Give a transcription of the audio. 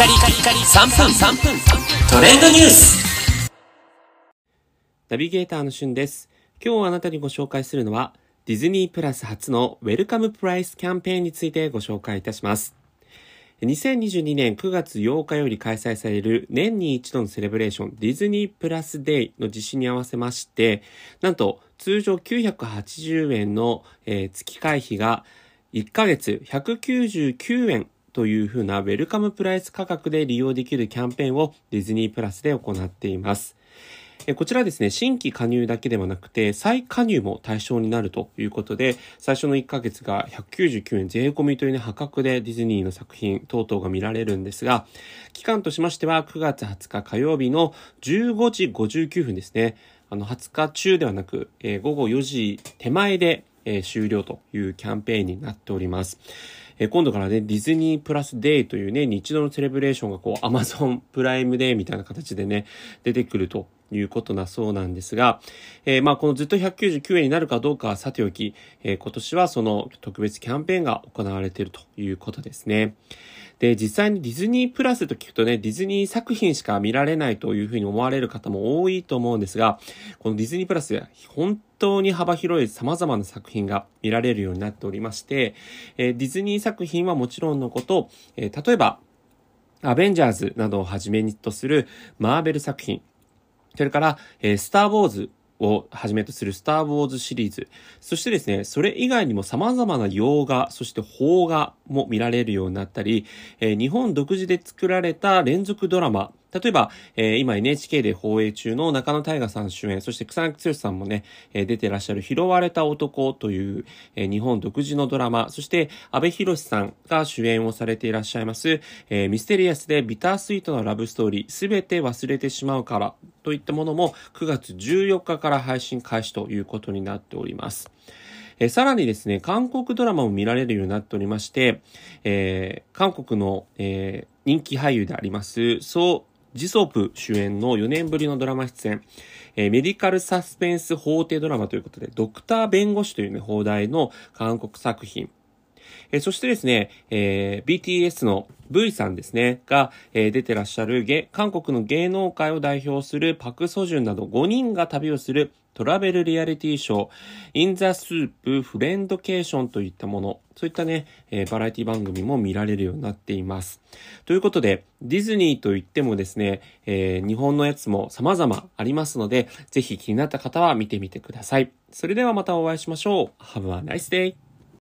カリカリカリ3分3分トレンドニュースナビゲーターのしゅんです。今日あなたにご紹介するのは、ディズニープラス初のウェルカムプライスキャンペーンについてご紹介いたします。2022年9月8日より開催される年に一度のセレブレーションディズニープラスデイの実施に合わせまして、なんと通常980円の、えー月会費が1ヶ月199円というふうなウェルカムプライス価格で利用できるキャンペーンをディズニープラスで行っています。こちらですね、新規加入だけではなくて、再加入も対象になるということで、最初の1ヶ月が199円税込みというね、破格でディズニーの作品等々が見られるんですが、期間としましては9月20日火曜日の15時59分ですね。あの、20日中ではなく、えー午後4時手前で、え終了というキャンペーンになっております。え今度からね、ディズニープラスデイというね、日常のセレブレーションがこう、アマゾンプライムデーみたいな形でね、出てくるということなそうなんですが、えーまあ、このずっと199円になるかどうかはさておき、えー今年はその特別キャンペーンが行われているということですね。で、実際にディズニープラスと聞くとね、ディズニー作品しか見られないというふうに思われる方も多いと思うんですが、このディズニープラス本当に幅広い様々な作品が見られるようになっておりまして、えディズニー作品はもちろんのこと、え例えば、アベンジャーズなどをはじめにとするマーベル作品、それから、えースター・ウォーズをはじめとするスター・ウォーズシリーズ。そしてですね、それ以外にも様々な洋画、そして邦画も見られるようになったり、えー日本独自で作られた連続ドラマ、例えば、えー今 NHK で放映中の中野大河さん主演、そして草薙剛さんもね、えー出てらっしゃる拾われた男という、えー日本独自のドラマ、そして阿部寛さんが主演をされていらっしゃいます、えミステリアスでビタースイートなラブストーリー、すべて忘れてしまうからといったものも9月14日から配信開始ということになっております。えさらにですね、韓国ドラマも見られるようになっておりまして、えー韓国の、えー人気俳優であります、ソ・ジソプ主演の4年ぶりのドラマ出演、えーメディカルサスペンス法廷ドラマということで、ドクター弁護士というね、放題の韓国作品、えーそしてですね、えー BTS の V さんですね、が、えー出てらっしゃる韓国の芸能界を代表するパク・ソジュンなど5人が旅をするトラベルリアリティショー、インザスープフレンドケーションといったもの、そういったね、えーバラエティ番組も見られるようになっています。ということで、ディズニーといってもですね、えー日本のやつも様々ありますので、ぜひ気になった方は見てみてください。それではまたお会いしましょう。Have a nice day!